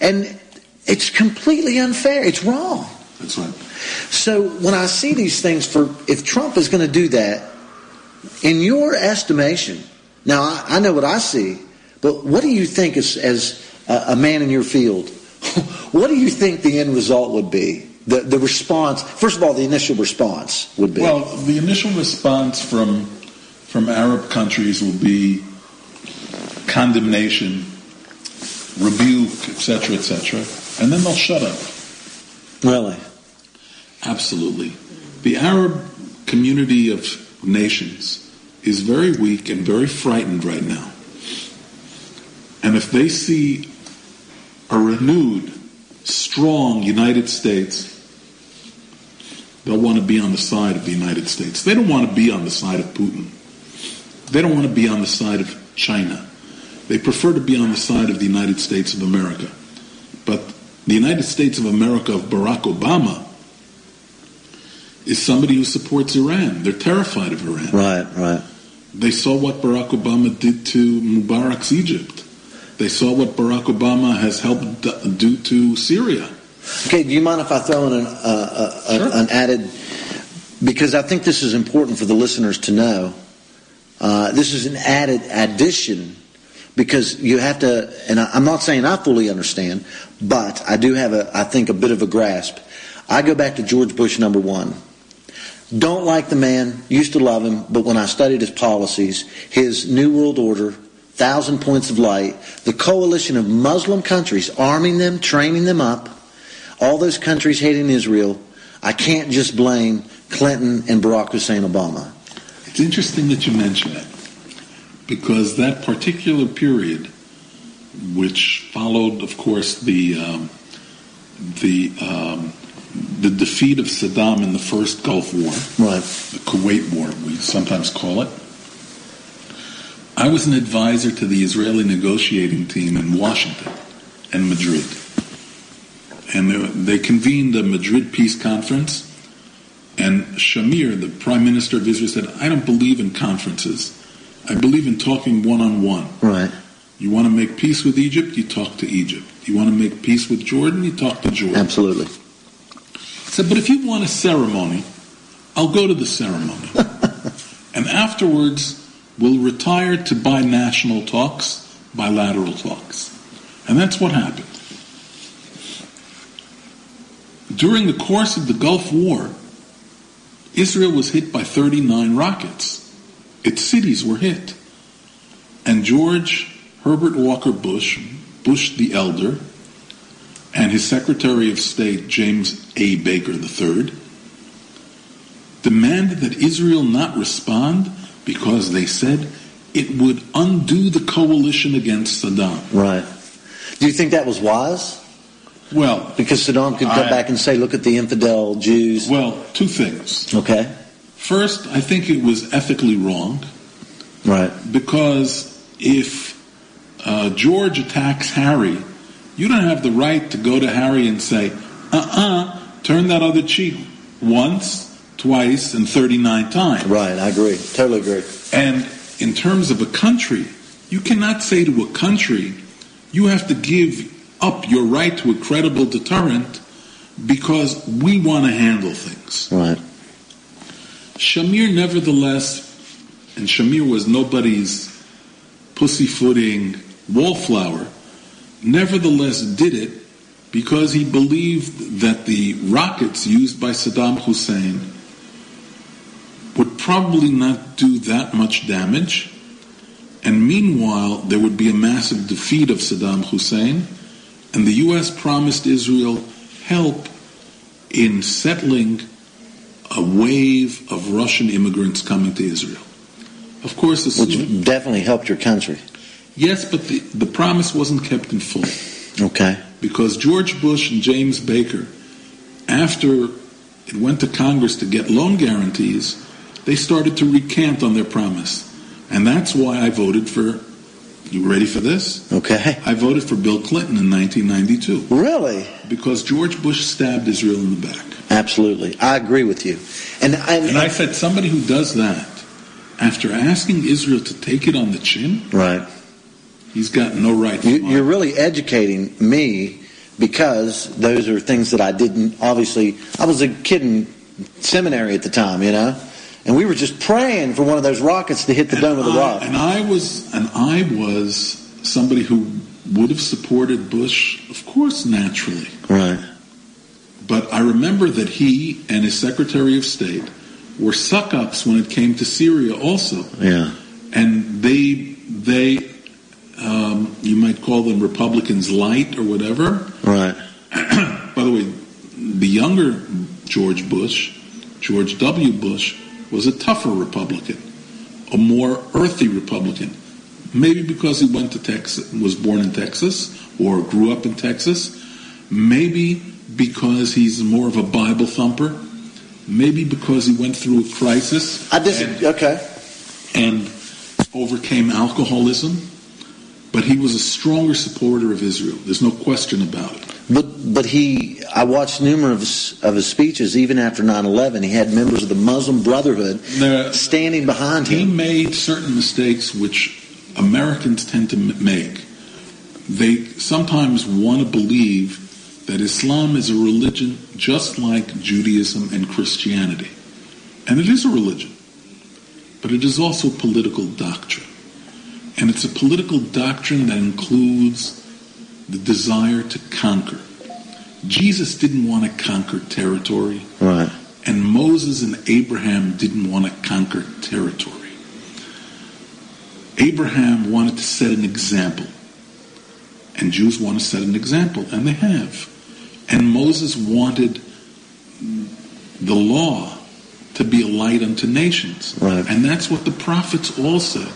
B: and it's completely unfair. It's wrong.
C: That's right.
B: So when I see these things for if Trump is going to do that, in your estimation, now I, I know what I see, but what do you think as, as a, a man in your field? what do you think the end result would be? The the response. First of all, the initial response would be.
C: Well, the initial response from from Arab countries will be condemnation, rebuke, etc., etc., and then they'll shut up.
B: really,
C: Absolutely. The Arab community of nations is very weak and very frightened right now. And if they see a renewed, strong United States, they'll want to be on the side of the United States. They don't want to be on the side of Putin. They don't want to be on the side of China. They prefer to be on the side of the United States of America. But the United States of America of Barack Obama is somebody who supports Iran. They're terrified of Iran.
B: right, right.
C: They saw what Barack Obama did to Mubarak's Egypt. They saw what Barack Obama has helped do to Syria.
B: Okay, do you mind if I throw in an, uh, uh,
C: Sure.
B: an added? Because I think this is important for the listeners to know. Uh, this is an added addition, because you have to, and I, I'm not saying I fully understand, but I do have a, I think, a bit of a grasp. I go back to George Bush number one. Don't like the man, used to love him, but when I studied his policies, his New World Order, Thousand Points of Light, the coalition of Muslim countries, arming them, training them up, all those countries hating Israel, I can't just blame Clinton and Barack Hussein Obama.
C: It's interesting that you mention it because that particular period, which followed, of course, the um, the um, the defeat of Saddam in the first Gulf War,
B: Right.
C: the Kuwait War, we sometimes call it. I was an advisor to the Israeli negotiating team in Washington and Madrid. And they, they convened a Madrid Peace Conference, and Shamir, the Prime Minister of Israel, said, I don't believe in conferences. I believe in talking one on one.
B: Right.
C: You want to make peace with Egypt, you talk to Egypt. You want to make peace with Jordan, you talk to Jordan.
B: Absolutely.
C: Said, but if you want a ceremony, I'll go to the ceremony. and afterwards, we'll retire to binational talks, bilateral talks. And that's what happened. During the course of the Gulf War, Israel was hit by 39 rockets. Its cities were hit. And George Herbert Walker Bush, Bush the Elder, and his Secretary of State, James A. Baker III, demanded that Israel not respond because they said it would undo the coalition against Saddam.
B: Right. Do you think that was wise?
C: Well,
B: Because Saddam could come
C: I-
B: back and say, look at the infidel Jews.
C: well, two things.
B: Okay.
C: First, I think it was ethically wrong
B: Right.
C: because if uh, George attacks Harry, you don't have the right to go to Harry and say, uh-uh, turn that other cheek once, twice, and 39 times.
B: Right. I agree. Totally agree.
C: And in terms of a country, you cannot say to a country, you have to give up your right to a credible deterrent because we want to handle things.
B: Right.
C: Shamir, nevertheless, and Shamir was nobody's pussyfooting wallflower, nevertheless did it because he believed that the rockets used by Saddam Hussein would probably not do that much damage, and meanwhile there would be a massive defeat of Saddam Hussein, and the U.S. promised Israel help in settling a wave of Russian immigrants coming to Israel. Of course,
B: Which definitely helped your country.
C: Yes, but the, the promise wasn't kept in full
B: Okay.
C: because George Bush and James Baker, after it went to Congress to get loan guarantees, they started to recant on their promise. And that's why I voted for, you ready for this?
B: Okay.
C: I voted for Bill Clinton in 1992
B: Really?
C: because George Bush stabbed Israel in the back.
B: Absolutely. I agree with you. And, and,
C: And I said, somebody who does that, after asking Israel to take it on the chin,
B: right.
C: He's got no right to
B: you, you're really educating me because those are things that I didn't. Obviously, I was a kid in seminary at the time, you know, and we were just praying for one of those rockets to hit the dome of the rock.
C: And I was, and I was somebody who would have supported Bush, of course, naturally.
B: Right.
C: But I remember that he and his Secretary of State were suck ups when it came to Syria, also,
B: Yeah.
C: and they they um, you might call them Republicans light or whatever.
B: Right.
C: By the way, the younger George Bush, George W. Bush, was a tougher Republican, a more earthy Republican. Maybe because he went to Texas, was born in Texas, or grew up in Texas. Maybe because he's more of a Bible thumper. Maybe because he went through a crisis
B: I disagree. Okay.
C: and overcame alcoholism. But he was a stronger supporter of Israel. There's no question about it.
B: But but he, I watched numerous of his speeches even after 9/11. He had members of the Muslim Brotherhood
C: There-
B: standing behind
C: He
B: him.
C: He made certain mistakes which Americans tend to make. They sometimes want to believe that Islam is a religion just like Judaism and Christianity. And it is a religion, but it is also political doctrine. And it's a political doctrine that includes the desire to conquer. Jesus didn't want to conquer territory.
B: Right.
C: And Moses and Abraham didn't want to conquer territory. Abraham wanted to set an example. And Jews want to set an example, and they have. And Moses wanted the law to be a light unto nations.
B: Right.
C: And that's what the prophets all said.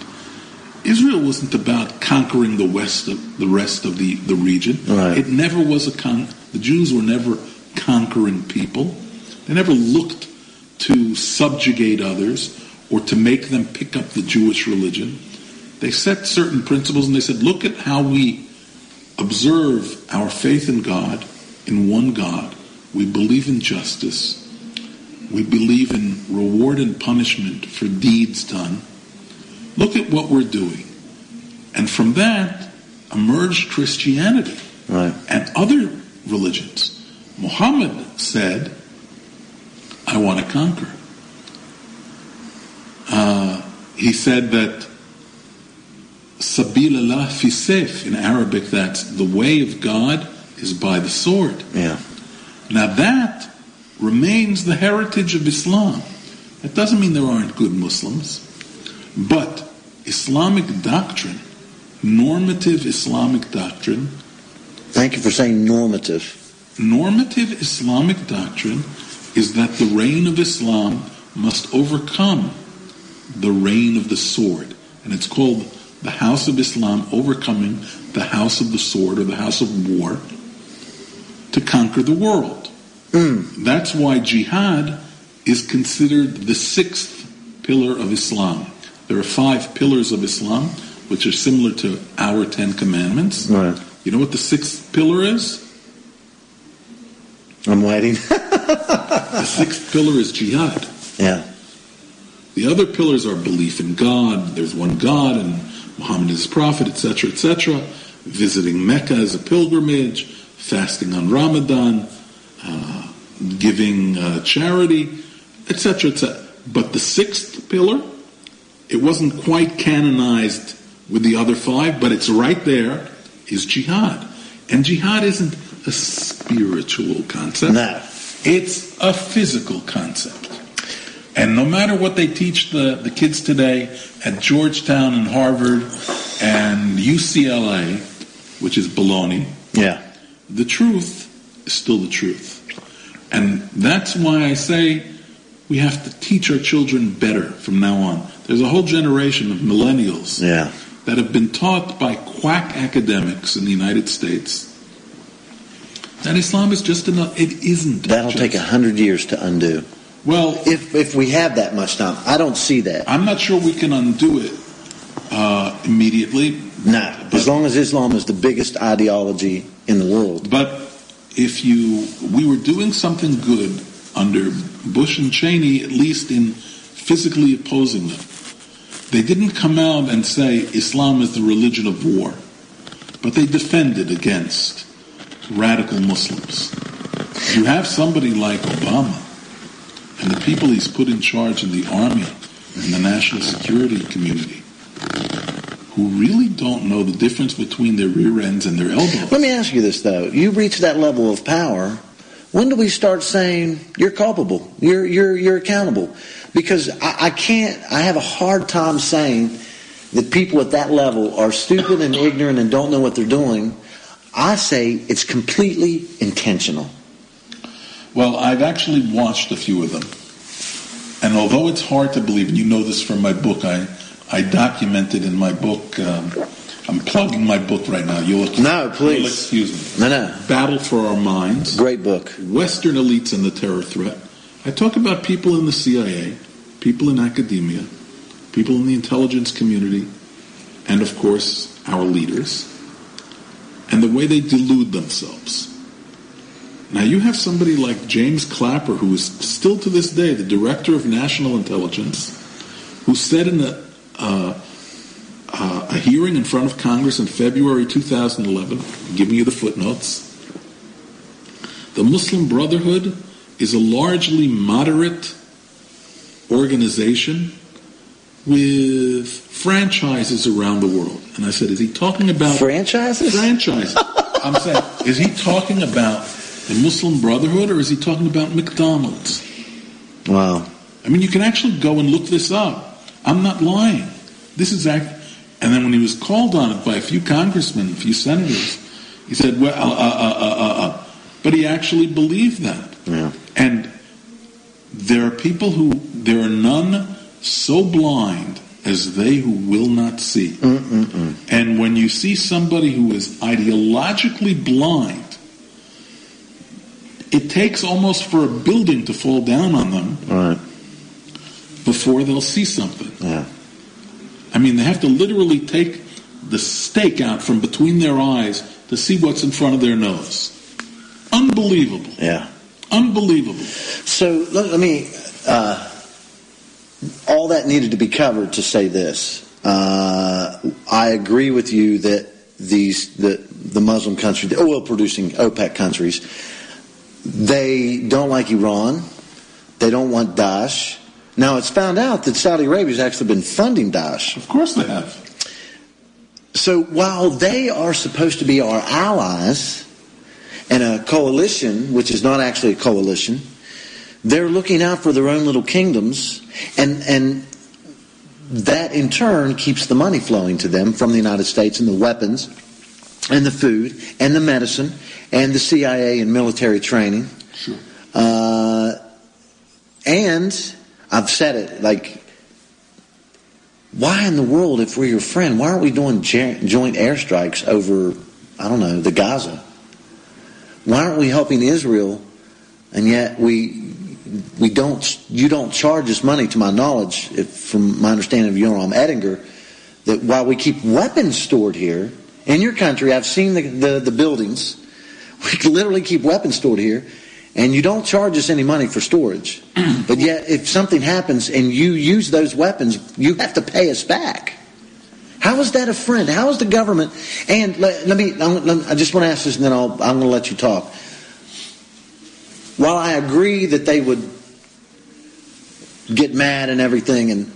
C: Israel wasn't about conquering the west of the rest of the, the region.
B: Right.
C: It never was a con the Jews were never conquering people. They never looked to subjugate others or to make them pick up the Jewish religion. They set certain principles and they said, look at how we observe our faith in God, in one God. We believe in justice. We believe in reward and punishment for deeds done. Look at what we're doing. And from that emerged Christianity
B: Right.
C: and other religions. Muhammad said, I want to conquer. Uh, he said that Sabil Allah fi sayf, in Arabic, that's the way of God is by the sword.
B: Yeah.
C: Now that remains the heritage of Islam. That doesn't mean there aren't good Muslims, but Islamic doctrine, normative Islamic doctrine,
B: Thank you for saying normative.
C: normative Islamic doctrine is that the reign of Islam must overcome the reign of the sword. And it's called the House of Islam overcoming the House of the Sword or the House of War to conquer the world. Hmm. That's why jihad is considered the sixth pillar of Islam. There are five pillars of Islam, which are similar to our Ten Commandments.
B: Right.
C: You know what the sixth pillar is?
B: I'm waiting.
C: The sixth pillar is jihad.
B: yeah.
C: The other pillars are belief in God, there's one God, and Muhammad is prophet, etc., etc., visiting Mecca as a pilgrimage, fasting on Ramadan, uh, giving uh, charity, etc., etc. But the sixth pillar, it wasn't quite canonized with the other five, but it's right there, is jihad. And jihad isn't a spiritual concept.
B: No.
C: It's a physical concept. And no matter what they teach the, the kids today at Georgetown and Harvard and UCLA, which is baloney,
B: Yeah.
C: the truth is still the truth. And that's why I say we have to teach our children better from now on. There's a whole generation of millennials
B: Yeah.
C: that have been taught by quack academics in the United States that Islam is just enough. It isn't.
B: That'll
C: just-
B: take a hundred years to undo.
C: Well,
B: If if we have that much time, I don't see that.
C: I'm not sure we can undo it uh, immediately,
B: No. As long as Islam is the biggest ideology in the world.
C: but if you, we were doing something good under Bush and Cheney, at least in physically opposing them. They didn't come out and say Islam is the religion of war, but they defended against radical Muslims. You have somebody like Obama and the people he's put in charge in the army and the national security community who really don't know the difference between their rear ends and their elbows.
B: Let me ask you this though: You reach that level of power. When do we start saying you're culpable? You're you're you're accountable? Because I, I can't. I have a hard time saying that people at that level are stupid and ignorant and don't know what they're doing. I say it's completely intentional.
C: Well, I've actually watched a few of them. And although it's hard to believe, and you know this from my book, I, I documented in my book, um, I'm plugging my book right now. You'll,
B: No, please.
C: You'll excuse me.
B: No, no.
C: Battle for Our Minds,
B: Great book.
C: Western Elites and the Terror Threat. I talk about people in the CIA, people in academia, people in the intelligence community, and of course, our leaders, and the way they delude themselves. Now, you have somebody like James Clapper, who is still to this day the director of national intelligence, who said in a, uh, uh, a hearing in front of Congress in February 2011, I'm giving you the footnotes, the Muslim Brotherhood is a largely moderate organization with franchises around the world. And I said, is he talking about
B: Franchises?
C: franchises? I'm saying, is he talking about the Muslim Brotherhood or is he talking about McDonald's?
B: Wow.
C: I mean, you can actually go and look this up. I'm not lying. This is act. And then when he was called on it by a few congressmen, a few senators, he said, "Well, uh, uh, uh, uh, uh," but he actually believed that.
B: Yeah.
C: And there are people who there are none so blind as they who will not see. And when you see somebody who is ideologically blind, it takes almost for a building to fall down on them
B: right.
C: before they'll see something.
B: Yeah.
C: I mean, they have to literally take the stake out from between their eyes to see what's in front of their nose. Unbelievable.
B: Yeah.
C: Unbelievable.
B: So let, let me. Uh, all that needed to be covered to say this. Uh, I agree with you that these the the Muslim countries, the oil producing OPEC countries, they don't like Iran. They don't want Daesh. Now it's found out that Saudi Arabia has actually been funding Daesh.
C: Of course they have.
B: So while they are supposed to be our allies and a coalition, which is not actually a coalition, they're looking out for their own little kingdoms, and and that in turn keeps the money flowing to them from the United States and the weapons and the food and the medicine and the CIA and military training.
C: Sure.
B: Uh, and I've said it like, why in the world, if we're your friend, why aren't we doing jo- joint airstrikes over, I don't know, the Gaza? Why aren't we helping Israel? And yet we we don't. You don't charge us money, to my knowledge, if, from my understanding of Yoram Ettinger, that while we keep weapons stored here in your country, I've seen the the, the buildings. We literally keep weapons stored here, and you don't charge us any money for storage. but yet, if something happens and you use those weapons, you have to pay us back. How is that a friend? How is the government? And let, let me, let me- I just want to ask this, and then I'll, I'm going to let you talk. While I agree that they would get mad and everything, and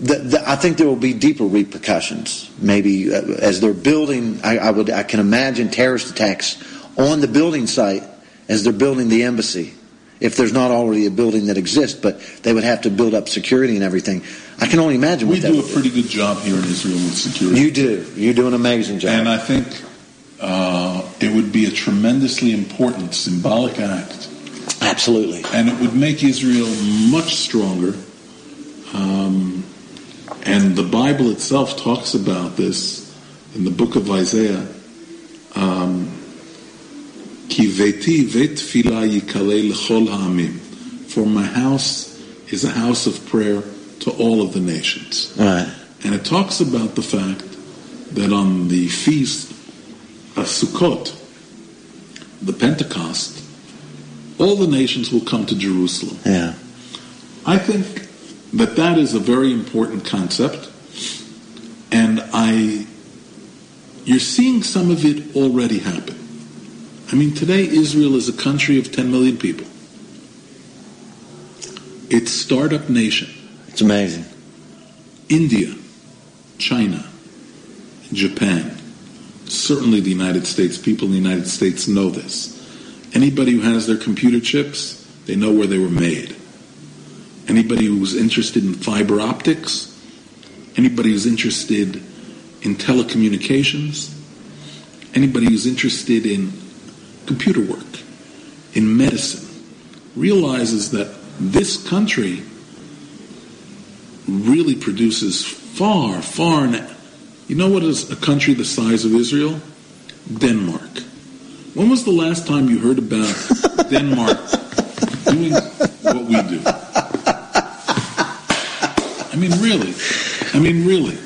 B: the, the, I think there will be deeper repercussions. Maybe uh, as they're building, I, I would, I can imagine terrorist attacks on the building site as they're building the embassy. If there's not already a building that exists, but they would have to build up security and everything. I can only imagine
C: We
B: what that
C: do a pretty good job here in Israel with security.
B: You do. You do an amazing job.
C: And I think uh, it would be a tremendously important symbolic act,
B: Absolutely.
C: and it would make Israel much stronger. Um, and the Bible itself talks about this in the book of Isaiah. Um, Ki veti vet tefillah yikalei l'chol ha'amim. For my house is a house of prayer to all of the nations.
B: Right.
C: And it talks about the fact that on the feast of Sukkot, the Pentecost, all the nations will come to Jerusalem.
B: Yeah.
C: I think that that is a very important concept, and I, you're seeing some of it already happen. I mean, today Israel is a country of 10 million people. It's startup nation.
B: It's amazing.
C: India, China, Japan, certainly the United States. People in the United States know this. Anybody who has their computer chips, they know where they were made. Anybody who's interested in fiber optics, anybody who's interested in telecommunications, anybody who's interested in computer work, in medicine, realizes that this country really produces far, far. In, you know what is a country the size of Israel? Denmark. When was the last time you heard about Denmark doing what we do? I mean, really. I mean, really.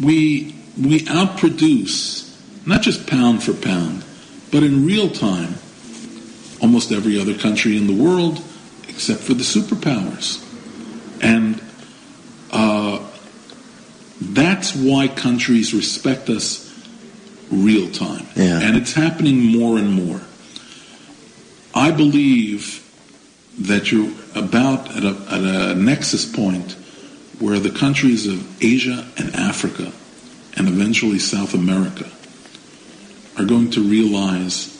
C: We we outproduce not just pound for pound, but in real time, almost every other country in the world, except for the superpowers. And uh, that's why countries respect us real time.
B: Yeah.
C: And it's happening more and more. I believe that you're about at a, at a nexus point where the countries of Asia and Africa and eventually South America are going to realize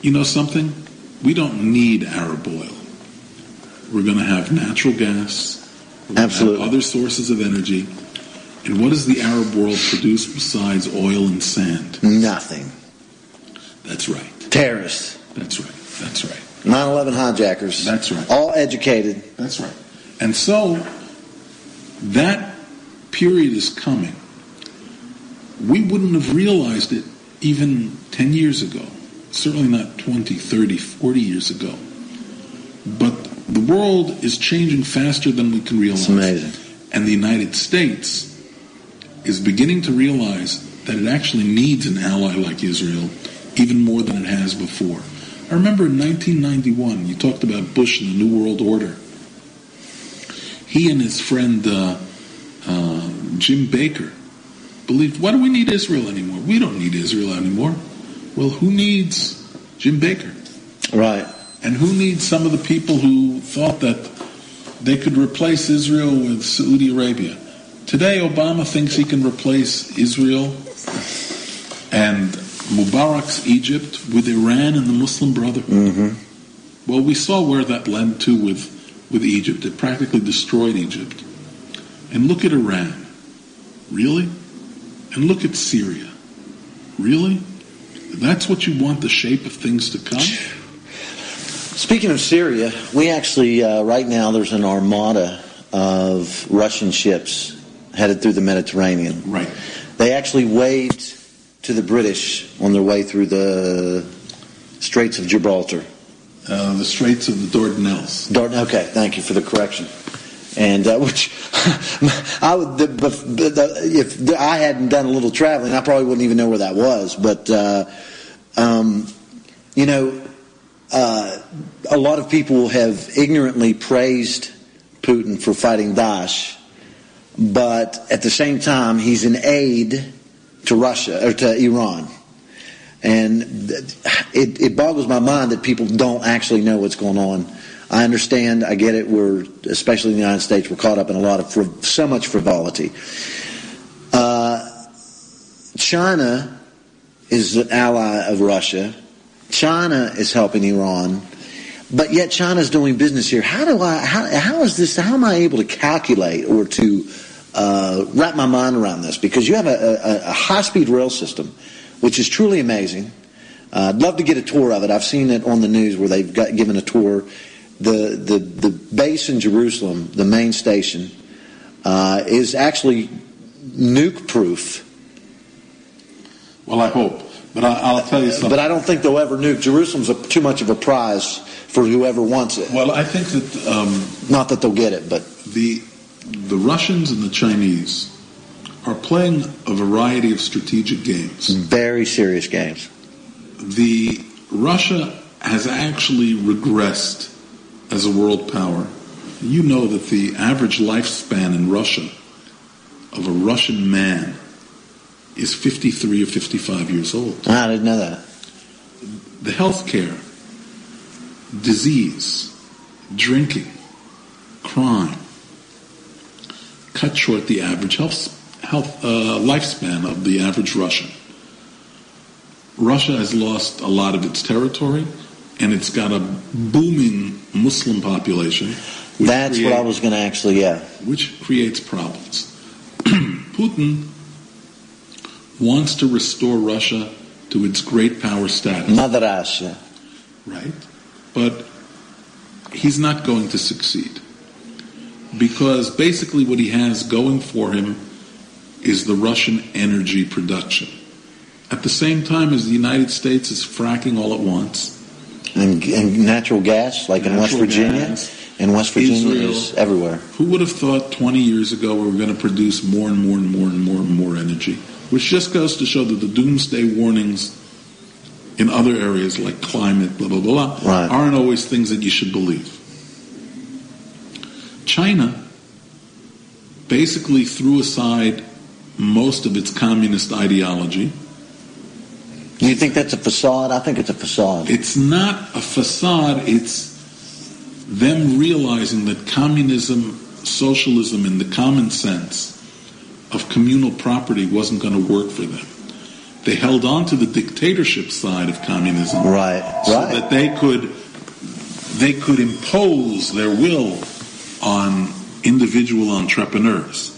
C: you know something? We don't need Arab oil. We're going to have natural gas.
B: Absolutely.
C: Other sources of energy. And what does the Arab world produce besides oil and sand?
B: Nothing.
C: That's right.
B: Terrorists.
C: That's right. That's right.
B: 9/11 hijackers.
C: That's right.
B: All educated.
C: That's right. And so that period is coming. We wouldn't have realized it even 10 years ago, certainly not 20, 30, 40 years ago. But the world is changing faster than we can realize.
B: It's amazing.
C: And the United States is beginning to realize that it actually needs an ally like Israel even more than it has before. I remember in 1991, you talked about Bush and the New World Order. He and his friend uh, uh, Jim Baker believed, why do we need Israel anymore? We don't need Israel anymore. Well, who needs Jim Baker?
B: Right.
C: And who needs some of the people who thought that they could replace Israel with Saudi Arabia? Today, Obama thinks he can replace Israel and Mubarak's Egypt with Iran and the Muslim Brotherhood. Mm-hmm. Well, we saw where that led to with, with Egypt. It practically destroyed Egypt. And look at Iran. Really? And look at Syria. Really? That's what you want the shape of things to come?
B: Speaking of Syria, we actually, uh, right now, there's an armada of Russian ships headed through the Mediterranean.
C: Right.
B: They actually waved to the British on their way through the Straits of Gibraltar.
C: Uh, the Straits of the Dardanelles.
B: Dart- okay, thank you for the correction. And uh, which I would, the, the, the, if I hadn't done a little traveling, I probably wouldn't even know where that was. But uh, um, you know, uh, a lot of people have ignorantly praised Putin for fighting Daesh, but at the same time, he's an aid to Russia or to Iran. And it, it boggles my mind that people don't actually know what's going on. I understand, I get it. We're, especially in the United States, we're caught up in a lot of so much frivolity. Uh, China is an ally of Russia. China is helping Iran, but yet China's doing business here. How do I? How, how is this? How am I able to calculate or to uh, wrap my mind around this? Because you have a, a, a high-speed rail system, which is truly amazing. Uh, I'd love to get a tour of it. I've seen it on the news where they've got given a tour. The the the base in Jerusalem, the main station, uh, is actually nuke-proof.
C: Well, I hope. But I, I'll tell you something.
B: But I don't think they'll ever nuke. Jerusalem's a, too much of a prize for whoever wants it.
C: well, I think that um,
B: Not that they'll get it, but
C: the the Russians and the Chinese are playing a variety of strategic games.
B: very serious games.
C: The Russia has actually regressed as a world power. You know that the average lifespan in Russia of a Russian man is 53 or 55 years old.
B: I didn't know that.
C: the healthcare, disease, drinking, crime cut short the average health, health uh, lifespan of the average Russian. Russia has lost a lot of its territory, and it's got a booming Muslim population.
B: That's what I was going to actually, yeah.
C: which creates problems. Putin wants to restore Russia to its great power status.
B: Mother Russia.
C: Right. But he's not going to succeed. Because basically what he has going for him is the Russian energy production. At the same time as the United States is fracking all at once,
B: And, and natural gas, like in West Virginia.
C: gas.
B: And West Virginia is everywhere.
C: who would have thought 20 years ago we were going to produce more and more and more and more and more energy? Which just goes to show that the doomsday warnings in other areas like climate, blah, blah, blah, blah,
B: Right.
C: aren't always things that you should believe. China basically threw aside most of its communist ideology.
B: Do you think that's a facade? I think it's a facade.
C: It's not a facade, it's them realizing that communism socialism in the common sense of communal property wasn't going to work for them. They held on to the dictatorship side of communism,
B: Right,
C: so
B: right.
C: that they could they could impose their will on individual entrepreneurs.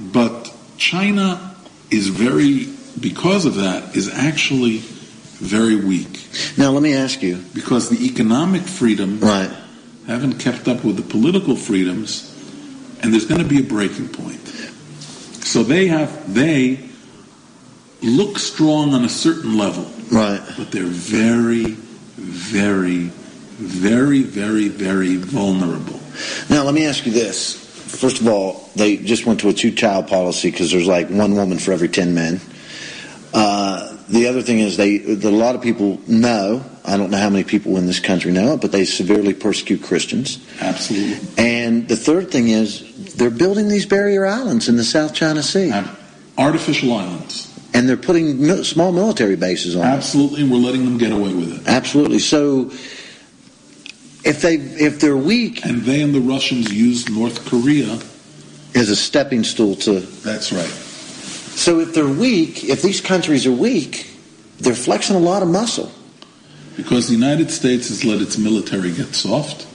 C: But China is very, because of that, is actually very weak
B: Now, let me ask you.
C: because the economic freedom
B: Right.
C: haven't kept up with the political freedoms, and there's going to be a breaking point. So they have they look strong on a certain level,
B: Right.
C: but they're very, very, very, very, very vulnerable.
B: Now, let me ask you this. First of all, they just went to a two-child policy because there's like one woman for every ten men. Uh, the other thing is they, that a lot of people know. I don't know how many people in this country know it, but they severely persecute Christians.
C: Absolutely.
B: And the third thing is they're building these barrier islands in the South China Sea,
C: Artificial islands.
B: and they're putting small military bases on. them.
C: Absolutely, and we're letting them get away with it.
B: Absolutely. So, if they if they're weak
C: And they and the Russians used North Korea.
B: as a stepping stool to
C: That's right.
B: So if they're weak, if these countries are weak, they're flexing a lot of muscle.
C: Because the United States has let its military get soft,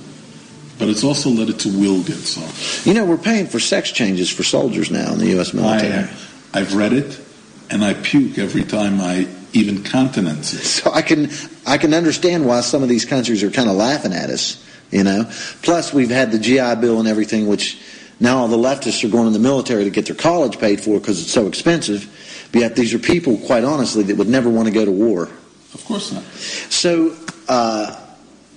C: but it's also let its will get soft.
B: You know, we're paying for sex changes for soldiers now in the U.S. military.
C: I, I've read it, and I puke every time I even countenance it.
B: So I can I can understand why some of these countries are kind of laughing at us. You know. Plus, we've had the GI Bill and everything, which now all the leftists are going in the military to get their college paid for because it's so expensive. But yet, these are people, quite honestly, that would never want to go to war.
C: Of course not.
B: So uh,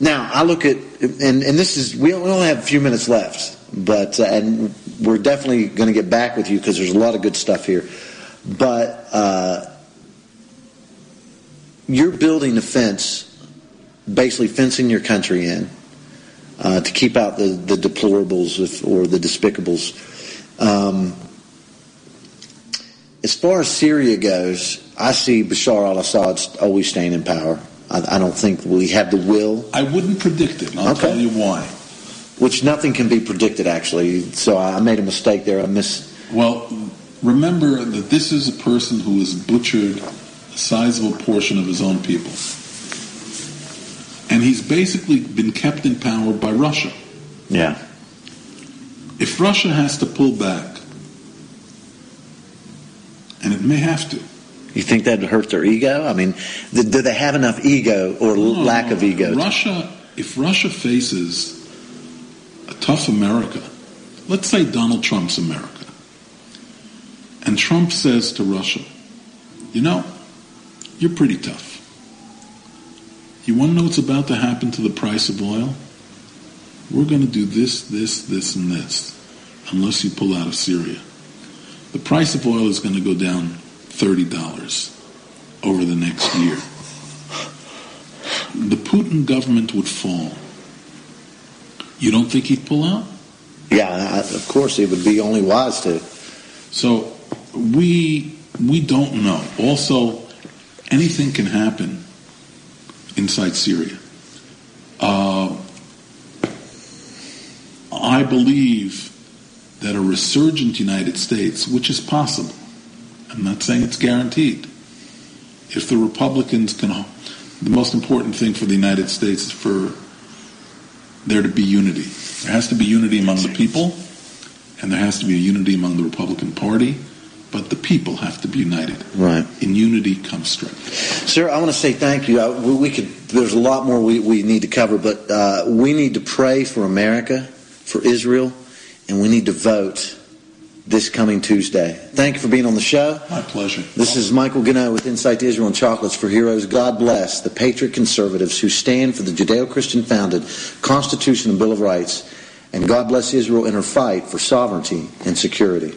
B: now I look at, and, and this is, we only have a few minutes left, but, uh, and we're definitely going to get back with you because there's a lot of good stuff here. But uh, you're building a fence, basically fencing your country in uh, to keep out the, the deplorables if, or the despicables. Um, as far as Syria goes, I see Bashar al-Assad always staying in power. I, I don't think we have the will,
C: I wouldn't predict it, I'll
B: Okay.
C: tell you why.
B: which nothing can be predicted actually. So I I made a mistake there. I miss.
C: Well, remember that this is a person who has butchered a sizable portion of his own people. And he's basically been kept in power by Russia.
B: Yeah.
C: If Russia has to pull back, and it may have to,
B: You think that'd hurt their ego? I mean, do they have enough ego or
C: No,
B: lack of ego?
C: Russia, if Russia faces a tough America, let's say Donald Trump's America, and Trump says to Russia, you know, you're pretty tough. You want to know what's about to happen to the price of oil? We're going to do this, this, this, and this, unless you pull out of Syria. The price of oil is going to go down $30 over the next year the Putin government would fall. You don't think he'd pull out?
B: Yeah, I, of course it would be only wise to.
C: So we we don't know. Also, anything can happen inside Syria. Uh, I believe that a resurgent United States, which is possible, I'm not saying it's guaranteed. If the Republicans can, the most important thing for the United States is for there to be unity. There has to be unity among the people, and there has to be a unity among the Republican Party, but the people have to be united.
B: Right.
C: In unity comes strength.
B: Sir, I want to say thank you. I, we, we could. There's a lot more we, we need to cover, but uh, we need to pray for America, for Israel, and we need to vote this coming Tuesday. Thank you for being on the show.
C: My pleasure.
B: This is Michael Ganoe with Insight to Israel and Chocolates for Heroes. God bless the patriot conservatives who stand for the Judeo-Christian founded Constitution and Bill of Rights, and God bless Israel in her fight for sovereignty and security.